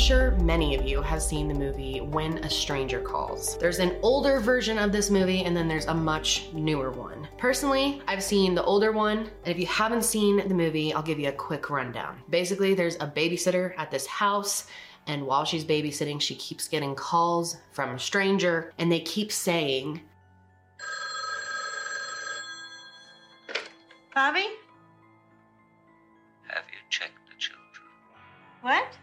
sure many of you have seen the movie When a Stranger Calls. There's an older version of this movie and then there's a much newer one. Personally, I've seen the older one, and if you haven't seen the movie, I'll give you a quick rundown. Basically, there's a babysitter at this house and while she's babysitting, she keeps getting calls from a stranger, and they keep saying, Bobby? Have you checked the children? What?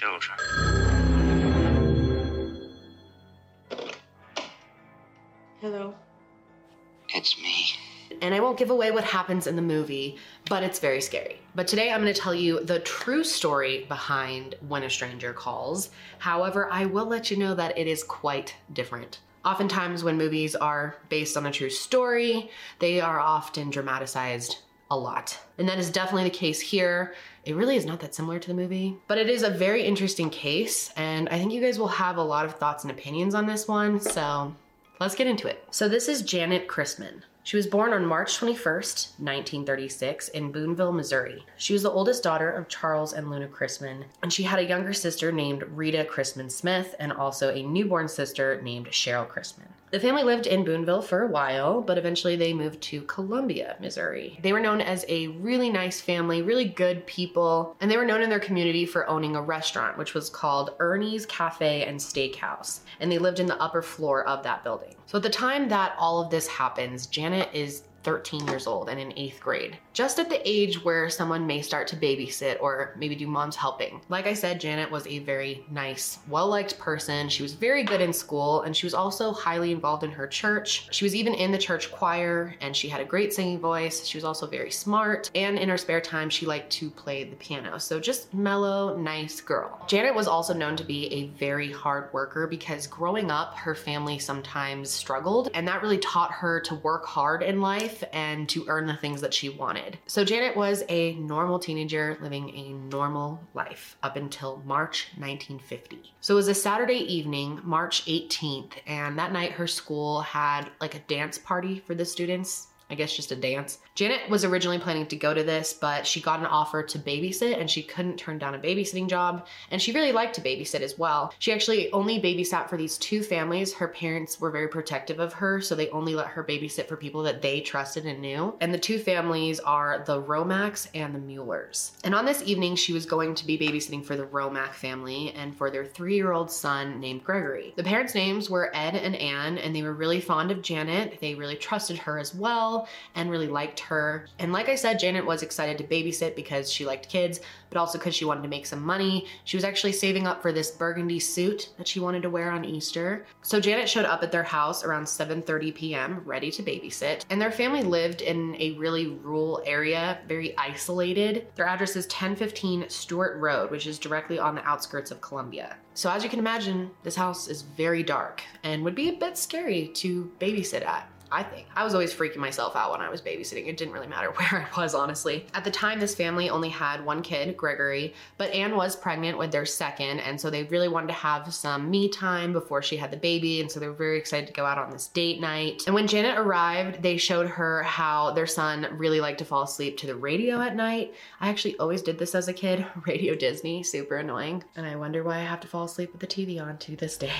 Children? Hello? It's me. and I won't give away what happens in the movie, but it's very scary. But today I'm going to tell you the true story behind When a Stranger Calls. However, I will let you know that it is quite different. Oftentimes, when movies are based on a true story, they are often dramatized a lot. And that is definitely the case here. It really is not that similar to the movie, but it is a very interesting case, and I think you guys will have a lot of thoughts and opinions on this one, so let's get into it. So, this is Janet Christman. She was born on March 21st, 1936, in Boonville, Missouri. She was the oldest daughter of Charles and Luna Christman, and she had a younger sister named Rita Christman Smith and also a newborn sister named Cheryl Christman. The family lived in Boonville for a while, but eventually they moved to Columbia, Missouri. They were known as a really nice family, really good people, and they were known in their community for owning a restaurant, which was called Ernie's Cafe and Steakhouse, and they lived in the upper floor of that building. So at the time that all of this happens, Janet is 13 years old and in eighth grade, just at the age where someone may start to babysit or maybe do mom's helping. Like I said, Janet was a very nice, well liked person. She was very good in school and she was also highly involved in her church. She was even in the church choir and she had a great singing voice. She was also very smart and in her spare time, she liked to play the piano. So just mellow, nice girl. Janet was also known to be a very hard worker because growing up, her family sometimes struggled and that really taught her to work hard in life and to earn the things that she wanted. So Janet was a normal teenager living a normal life up until March 1950. So it was a Saturday evening, March 18th, and that night her school had like a dance party for the students. I guess just a dance. Janet was originally planning to go to this, but she got an offer to babysit and she couldn't turn down a babysitting job. And she really liked to babysit as well. She actually only babysat for these two families. Her parents were very protective of her, so they only let her babysit for people that they trusted and knew. And the two families are the Romacks and the Muellers. And on this evening, she was going to be babysitting for the Romack family and for their three year old son named Gregory. The parents' names were Ed and Ann, and they were really fond of Janet. They really trusted her as well and really liked her. And like I said, Janet was excited to babysit because she liked kids, but also because she wanted to make some money. She was actually saving up for this burgundy suit that she wanted to wear on Easter. So Janet showed up at their house around 7:30 p.m. ready to babysit. And their family lived in a really rural area, very isolated. Their address is 1015 Stewart Road, which is directly on the outskirts of Columbia. So as you can imagine, this house is very dark and would be a bit scary to babysit at. I think. I was always freaking myself out when I was babysitting. It didn't really matter where I was, honestly. At the time, this family only had one kid, Gregory, but Anne was pregnant with their second, and so they really wanted to have some me time before she had the baby, and so they were very excited to go out on this date night. And when Janet arrived, they showed her how their son really liked to fall asleep to the radio at night. I actually always did this as a kid, Radio Disney, super annoying, and I wonder why I have to fall asleep with the TV on to this day.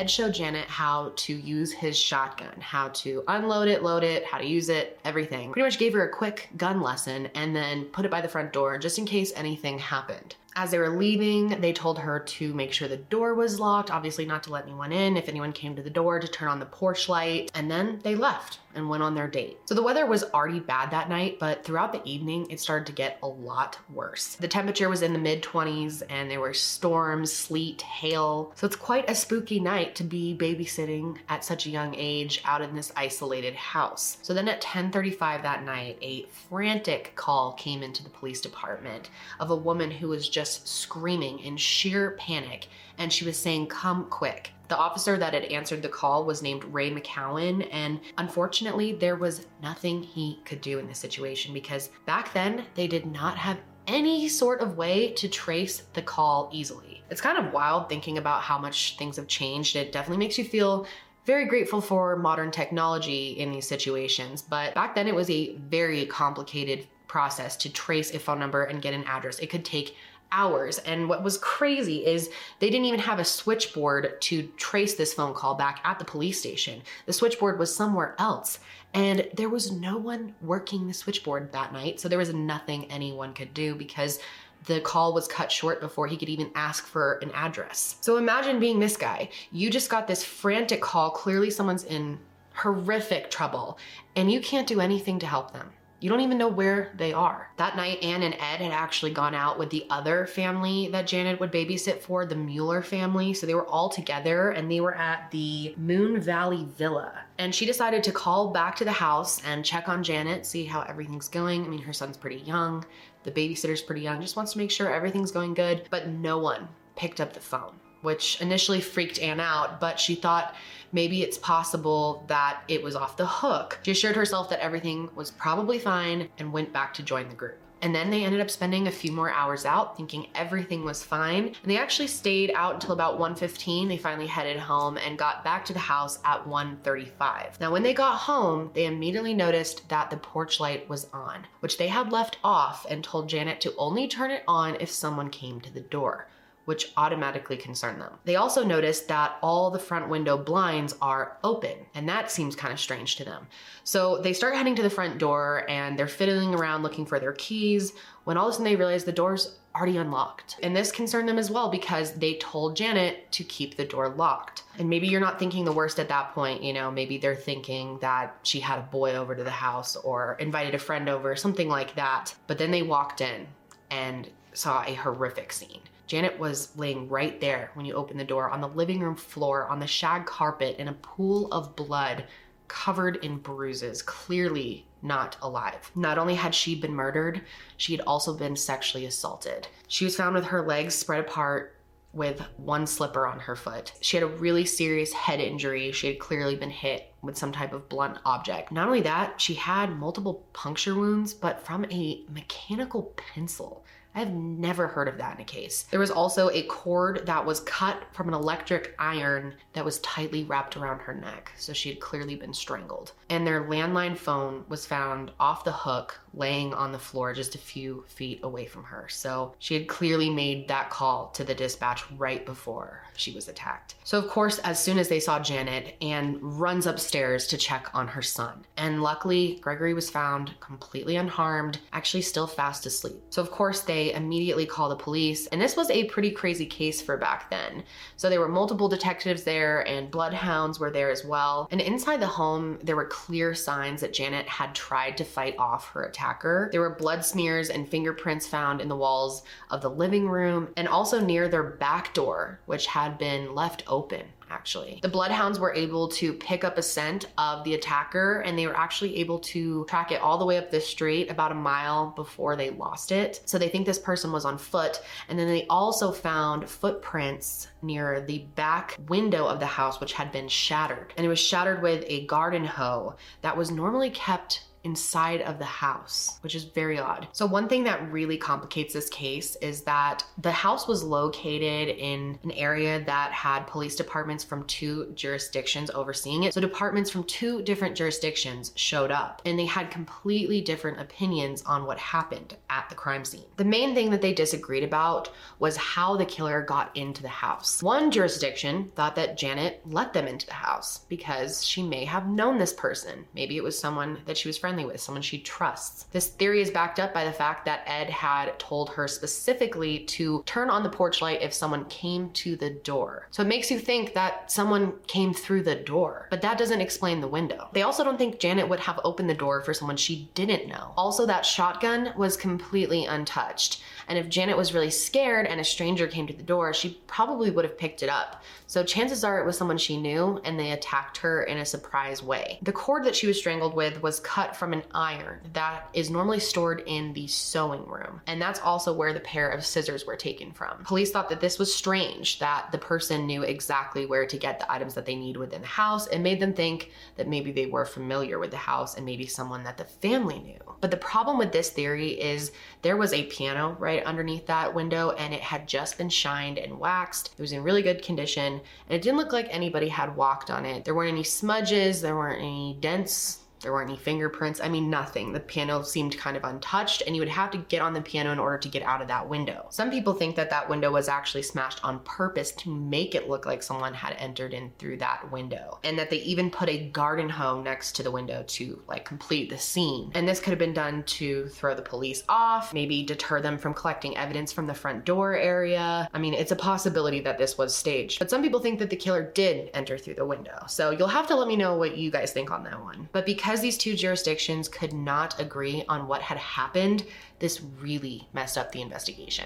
Ed showed Janet how to use his shotgun, how to unload it, load it, how to use it, everything. Pretty much gave her a quick gun lesson and then put it by the front door just in case anything happened. As they were leaving, they told her to make sure the door was locked, obviously not to let anyone in. If anyone came to the door, to turn on the porch light. And then they left and went on their date. So the weather was already bad that night, but throughout the evening, it started to get a lot worse. The temperature was in the mid 20s and there were storms, sleet, hail. So it's quite a spooky night to be babysitting at such a young age out in this isolated house. So then at 10:35 that night, a frantic call came into the police department of a woman who was just screaming in sheer panic and she was saying, "Come quick." The officer that had answered the call was named Ray McCowan, and unfortunately, there was nothing he could do in this situation because back then they did not have any sort of way to trace the call easily. It's kind of wild thinking about how much things have changed. It definitely makes you feel very grateful for modern technology in these situations, but back then it was a very complicated process to trace a phone number and get an address. It could take hours. And what was crazy is they didn't even have a switchboard to trace this phone call back at the police station. The switchboard was somewhere else. And there was no one working the switchboard that night. So there was nothing anyone could do because the call was cut short before he could even ask for an address. So imagine being this guy. You just got this frantic call. Clearly, someone's in horrific trouble, and you can't do anything to help them. You don't even know where they are. That night, Anne and Ed had actually gone out with the other family that Janet would babysit for, the Mueller family. So they were all together and they were at the Moon Valley Villa. And she decided to call back to the house and check on Janet, see how everything's going. I mean, her son's pretty young, the babysitter's pretty young, just wants to make sure everything's going good. But no one picked up the phone which initially freaked Anne out, but she thought maybe it's possible that it was off the hook. She assured herself that everything was probably fine and went back to join the group. And then they ended up spending a few more hours out thinking everything was fine. And they actually stayed out until about 1:15. They finally headed home and got back to the house at 1:35. Now when they got home, they immediately noticed that the porch light was on, which they had left off and told Janet to only turn it on if someone came to the door which automatically concern them. They also noticed that all the front window blinds are open, and that seems kind of strange to them. So they start heading to the front door and they're fiddling around looking for their keys when all of a sudden they realize the door's already unlocked. And this concerned them as well because they told Janet to keep the door locked. And maybe you're not thinking the worst at that point, you know, maybe they're thinking that she had a boy over to the house or invited a friend over, something like that. But then they walked in and saw a horrific scene. Janet was laying right there when you opened the door on the living room floor on the shag carpet in a pool of blood covered in bruises, clearly not alive. Not only had she been murdered, she had also been sexually assaulted. She was found with her legs spread apart with one slipper on her foot. She had a really serious head injury. She had clearly been hit with some type of blunt object. Not only that, she had multiple puncture wounds, but from a mechanical pencil. I've never heard of that in a case. There was also a cord that was cut from an electric iron that was tightly wrapped around her neck, so she had clearly been strangled. And their landline phone was found off the hook, laying on the floor just a few feet away from her. So she had clearly made that call to the dispatch right before she was attacked. So, of course, as soon as they saw Janet, Anne runs upstairs to check on her son. And luckily, Gregory was found completely unharmed, actually still fast asleep. So, of course, they they immediately call the police. And this was a pretty crazy case for back then. So there were multiple detectives there and bloodhounds were there as well. And inside the home, there were clear signs that Janet had tried to fight off her attacker. There were blood smears and fingerprints found in the walls of the living room and also near their back door, which had been left open actually. The bloodhounds were able to pick up a scent of the attacker and they were actually able to track it all the way up the street about a mile before they lost it. So they think this person was on foot. And then they also found footprints near the back window of the house, which had been shattered. And it was shattered with a garden hoe that was normally kept inside of the house, which is very odd. So, one thing that really complicates this case is that the house was located in an area that had police departments from two jurisdictions overseeing it. So, departments from two different jurisdictions showed up and they had completely different opinions on what happened at the crime scene. The main thing that they disagreed about was how the killer got into the house. One jurisdiction thought that Janet let them into the house because she may have known this person. Maybe it was someone that she was friends friendly with, someone she trusts. This theory is backed up by the fact that Ed had told her specifically to turn on the porch light if someone came to the door. So it makes you think that someone came through the door, but that doesn't explain the window. They also don't think Janet would have opened the door for someone she didn't know. Also, that shotgun was completely untouched. And if Janet was really scared and a stranger came to the door, she probably would have picked it up. So chances are it was someone she knew and they attacked her in a surprise way. The cord that she was strangled with was cut from an iron that is normally stored in the sewing room. And that's also where the pair of scissors were taken from. Police thought that this was strange, that the person knew exactly where to get the items that they need within the house and made them think that maybe they were familiar with the house and maybe someone that the family knew. But the problem with this theory is there was a piano right underneath that window and it had just been shined and waxed. It was in really good condition and it didn't look like anybody had walked on it. There weren't any smudges, there weren't any dents there weren't any fingerprints. I mean, nothing. The piano seemed kind of untouched, and you would have to get on the piano in order to get out of that window. Some people think that that window was actually smashed on purpose to make it look like someone had entered in through that window, and that they even put a garden hoe next to the window to like complete the scene. And this could have been done to throw the police off, maybe deter them from collecting evidence from the front door area. I mean, it's a possibility that this was staged, but some people think that the killer did enter through the window. So you'll have to let me know what you guys think on that one. But because because these two jurisdictions could not agree on what had happened, this really messed up the investigation.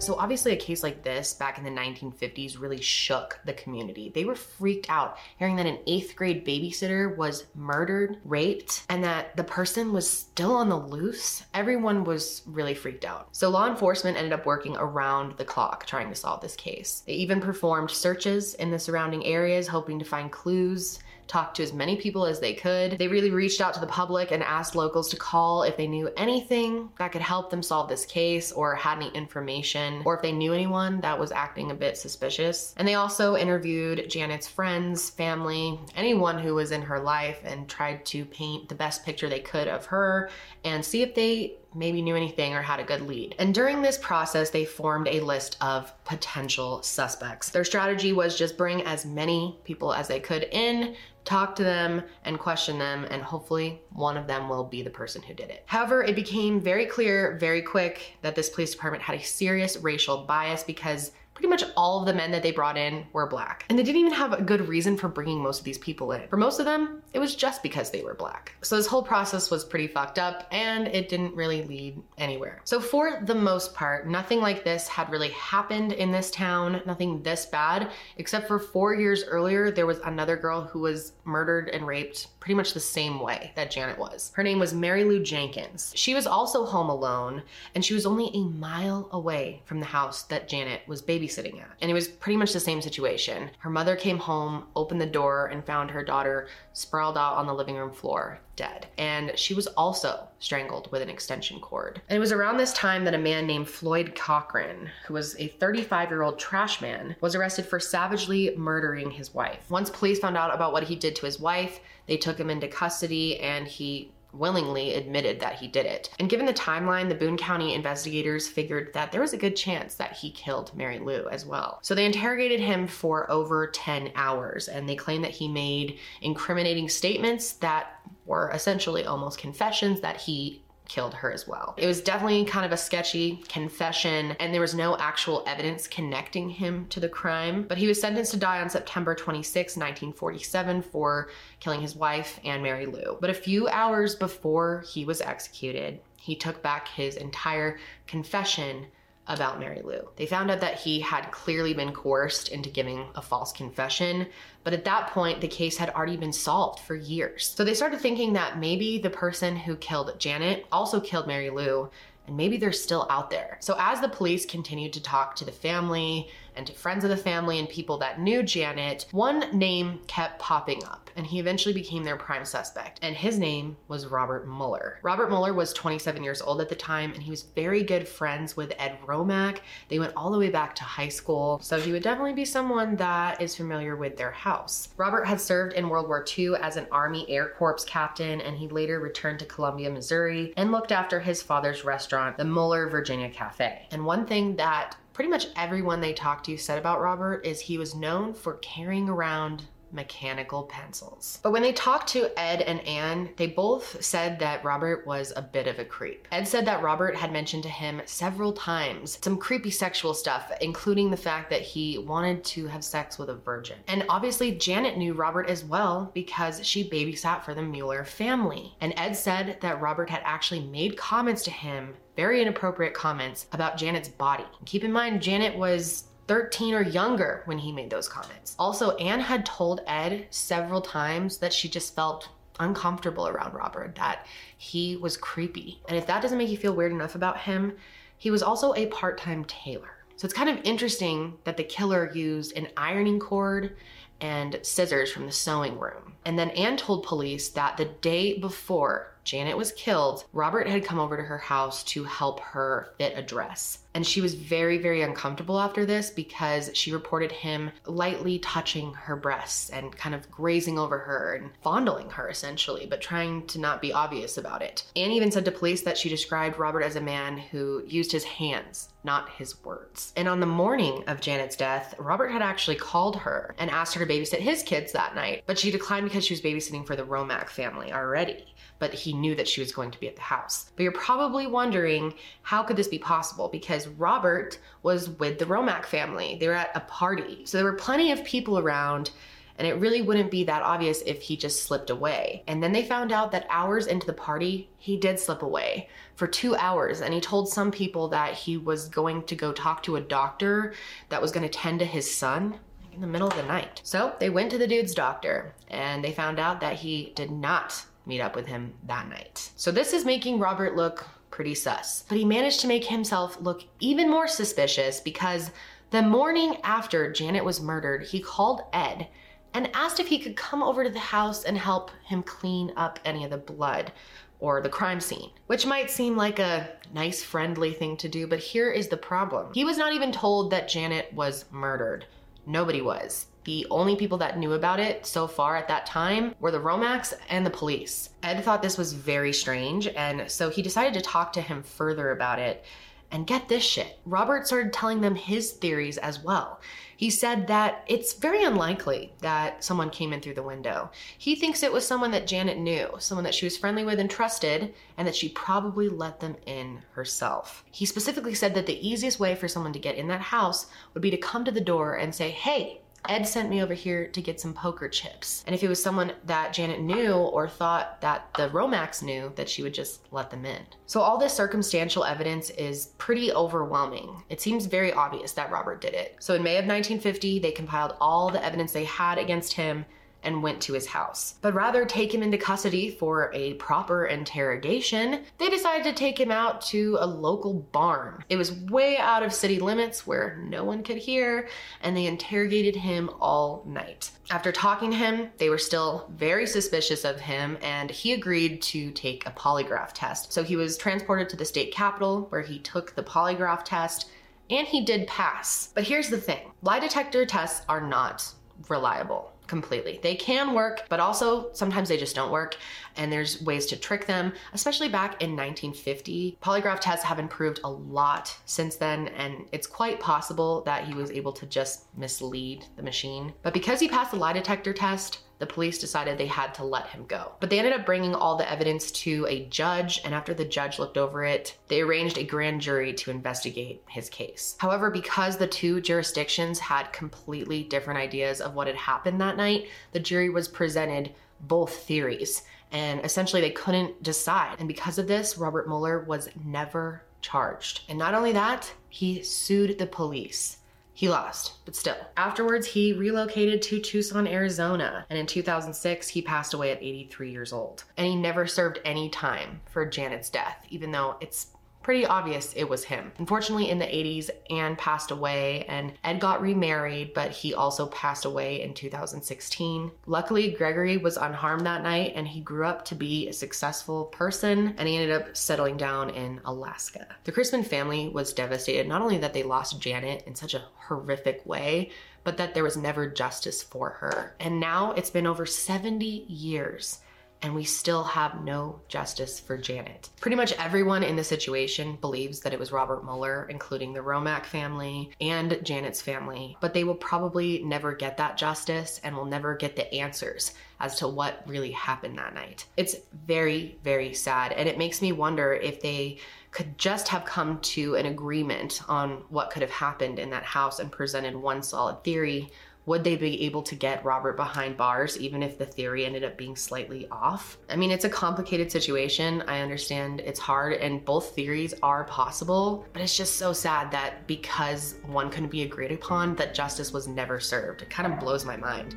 So, obviously, a case like this back in the 1950s really shook the community. They were freaked out hearing that an eighth grade babysitter was murdered, raped, and that the person was still on the loose. Everyone was really freaked out. So, law enforcement ended up working around the clock trying to solve this case. They even performed searches in the surrounding areas, hoping to find clues talked to as many people as they could. They really reached out to the public and asked locals to call if they knew anything that could help them solve this case or had any information or if they knew anyone that was acting a bit suspicious. And they also interviewed Janet's friends, family, anyone who was in her life and tried to paint the best picture they could of her and see if they maybe knew anything or had a good lead. And during this process, they formed a list of potential suspects. Their strategy was just bring as many people as they could in talk to them and question them, and hopefully one of them will be the person who did it. However, it became very clear very quick that this police department had a serious racial bias because pretty much all of the men that they brought in were black. And they didn't even have a good reason for bringing most of these people in. For most of them, it was just because they were black. So this whole process was pretty fucked up and it didn't really lead anywhere. So for the most part, nothing like this had really happened in this town, nothing this bad, except for four years earlier, there was another girl who was murdered and raped pretty much the same way that Janet was. Her name was Mary Lou Jenkins. She was also home alone and she was only a mile away from the house that Janet was babysitting at. And it was pretty much the same situation. Her mother came home, opened the door, and found her daughter sprawled out on the living room floor, dead. And she was also strangled with an extension cord. And it was around this time that a man named Floyd Cochran, who was a 35 year old trash man, was arrested for savagely murdering his wife. Once police found out about what he did to his wife, they took him into custody and he willingly admitted that he did it. And given the timeline, the Boone County investigators figured that there was a good chance that he killed Mary Lou as well. So they interrogated him for over 10 hours and they claimed that he made incriminating statements that were essentially almost confessions that he killed her as well. It was definitely kind of a sketchy confession, and there was no actual evidence connecting him to the crime. But he was sentenced to die on September 26, 1947, for killing his wife and Mary Lou. But a few hours before he was executed, he took back his entire confession about Mary Lou. They found out that he had clearly been coerced into giving a false confession, but at that point, the case had already been solved for years. So they started thinking that maybe the person who killed Janet also killed Mary Lou, and maybe they're still out there. So as the police continued to talk to the family, and to friends of the family and people that knew Janet, one name kept popping up, and he eventually became their prime suspect. And his name was Robert Mueller. Robert Mueller was 27 years old at the time, and he was very good friends with Ed Romack. They went all the way back to high school, so he would definitely be someone that is familiar with their house. Robert had served in World War II as an Army Air Corps captain, and he later returned to Columbia, Missouri, and looked after his father's restaurant, the Mueller Virginia Cafe. And one thing that pretty much everyone they talked to said about Robert is he was known for carrying around mechanical pencils. But when they talked to Ed and Anne, they both said that Robert was a bit of a creep. Ed said that Robert had mentioned to him several times some creepy sexual stuff, including the fact that he wanted to have sex with a virgin. And obviously, Janet knew Robert as well because she babysat for the Mueller family. And Ed said that Robert had actually made comments to him very inappropriate comments about Janet's body. Keep in mind, Janet was 13 or younger when he made those comments. Also, Anne had told Ed several times that she just felt uncomfortable around Robert, that he was creepy. And if that doesn't make you feel weird enough about him, he was also a part time tailor. So it's kind of interesting that the killer used an ironing cord and scissors from the sewing room. And then Anne told police that the day before Janet was killed, Robert had come over to her house to help her fit a dress. And she was very, very uncomfortable after this because she reported him lightly touching her breasts and kind of grazing over her and fondling her essentially, but trying to not be obvious about it. Anne even said to police that she described Robert as a man who used his hands, not his words. And on the morning of Janet's death, Robert had actually called her and asked her to babysit his kids that night, but she declined because she was babysitting for the Romack family already but he knew that she was going to be at the house. But you're probably wondering, how could this be possible? Because Robert was with the Romack family. They were at a party. So there were plenty of people around and it really wouldn't be that obvious if he just slipped away. And then they found out that hours into the party, he did slip away for two hours. And he told some people that he was going to go talk to a doctor that was going to tend to his son in the middle of the night. So they went to the dude's doctor and they found out that he did not meet up with him that night. So this is making Robert look pretty sus. But he managed to make himself look even more suspicious because the morning after Janet was murdered, he called Ed and asked if he could come over to the house and help him clean up any of the blood or the crime scene, which might seem like a nice, friendly thing to do, but here is the problem. He was not even told that Janet was murdered. Nobody was. The only people that knew about it so far at that time were the Romacks and the police. Ed thought this was very strange, and so he decided to talk to him further about it. And get this shit, Robert started telling them his theories as well. He said that it's very unlikely that someone came in through the window. He thinks it was someone that Janet knew, someone that she was friendly with and trusted, and that she probably let them in herself. He specifically said that the easiest way for someone to get in that house would be to come to the door and say, Hey, Ed sent me over here to get some poker chips. And if it was someone that Janet knew or thought that the Romacks knew, that she would just let them in. So all this circumstantial evidence is pretty overwhelming. It seems very obvious that Robert did it. So in May of 1950, they compiled all the evidence they had against him and went to his house. But rather take him into custody for a proper interrogation, they decided to take him out to a local barn. It was way out of city limits where no one could hear, and they interrogated him all night. After talking to him, they were still very suspicious of him, and he agreed to take a polygraph test. So he was transported to the state capitol where he took the polygraph test. And he did pass. But here's the thing lie detector tests are not reliable completely. They can work, but also sometimes they just don't work. And there's ways to trick them, especially back in 1950. Polygraph tests have improved a lot since then, and it's quite possible that he was able to just mislead the machine. But because he passed the lie detector test, the police decided they had to let him go. But they ended up bringing all the evidence to a judge, and after the judge looked over it, they arranged a grand jury to investigate his case. However, because the two jurisdictions had completely different ideas of what had happened that night, the jury was presented both theories, and essentially they couldn't decide. And because of this, Robert Mueller was never charged. And not only that, he sued the police. He lost, but still. Afterwards, he relocated to Tucson, Arizona, and in 2006, he passed away at 83 years old. And he never served any time for Janet's death, even though it's pretty obvious it was him. Unfortunately, in the 80s, Anne passed away and Ed got remarried, but he also passed away in 2016. Luckily, Gregory was unharmed that night and he grew up to be a successful person and he ended up settling down in Alaska. The Christman family was devastated, not only that they lost Janet in such a horrific way, but that there was never justice for her. And now it's been over 70 years and we still have no justice for Janet. Pretty much everyone in the situation believes that it was Robert Mueller, including the Romack family and Janet's family, but they will probably never get that justice and will never get the answers as to what really happened that night. It's very, very sad, and it makes me wonder if they could just have come to an agreement on what could have happened in that house and presented one solid theory would they be able to get Robert behind bars even if the theory ended up being slightly off? I mean, it's a complicated situation. I understand it's hard, and both theories are possible, but it's just so sad that because one couldn't be agreed upon, that justice was never served. It kind of blows my mind.